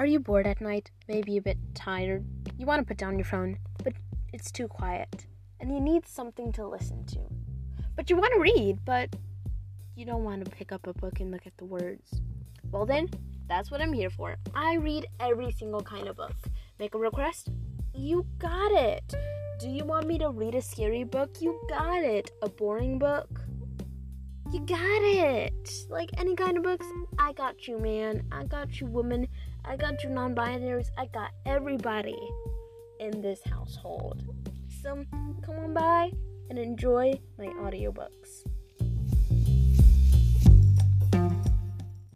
Are you bored at night? Maybe a bit tired? You want to put down your phone, but it's too quiet, and you need something to listen to. But you want to read, but you don't want to pick up a book and look at the words. Well, then, that's what I'm here for. I read every single kind of book. Make a request? You got it. Do you want me to read a scary book? You got it. A boring book? You got it. Like any kind of books, I got you, man. I got you, woman. I got you, non binaries. I got everybody in this household. So come on by and enjoy my audiobooks.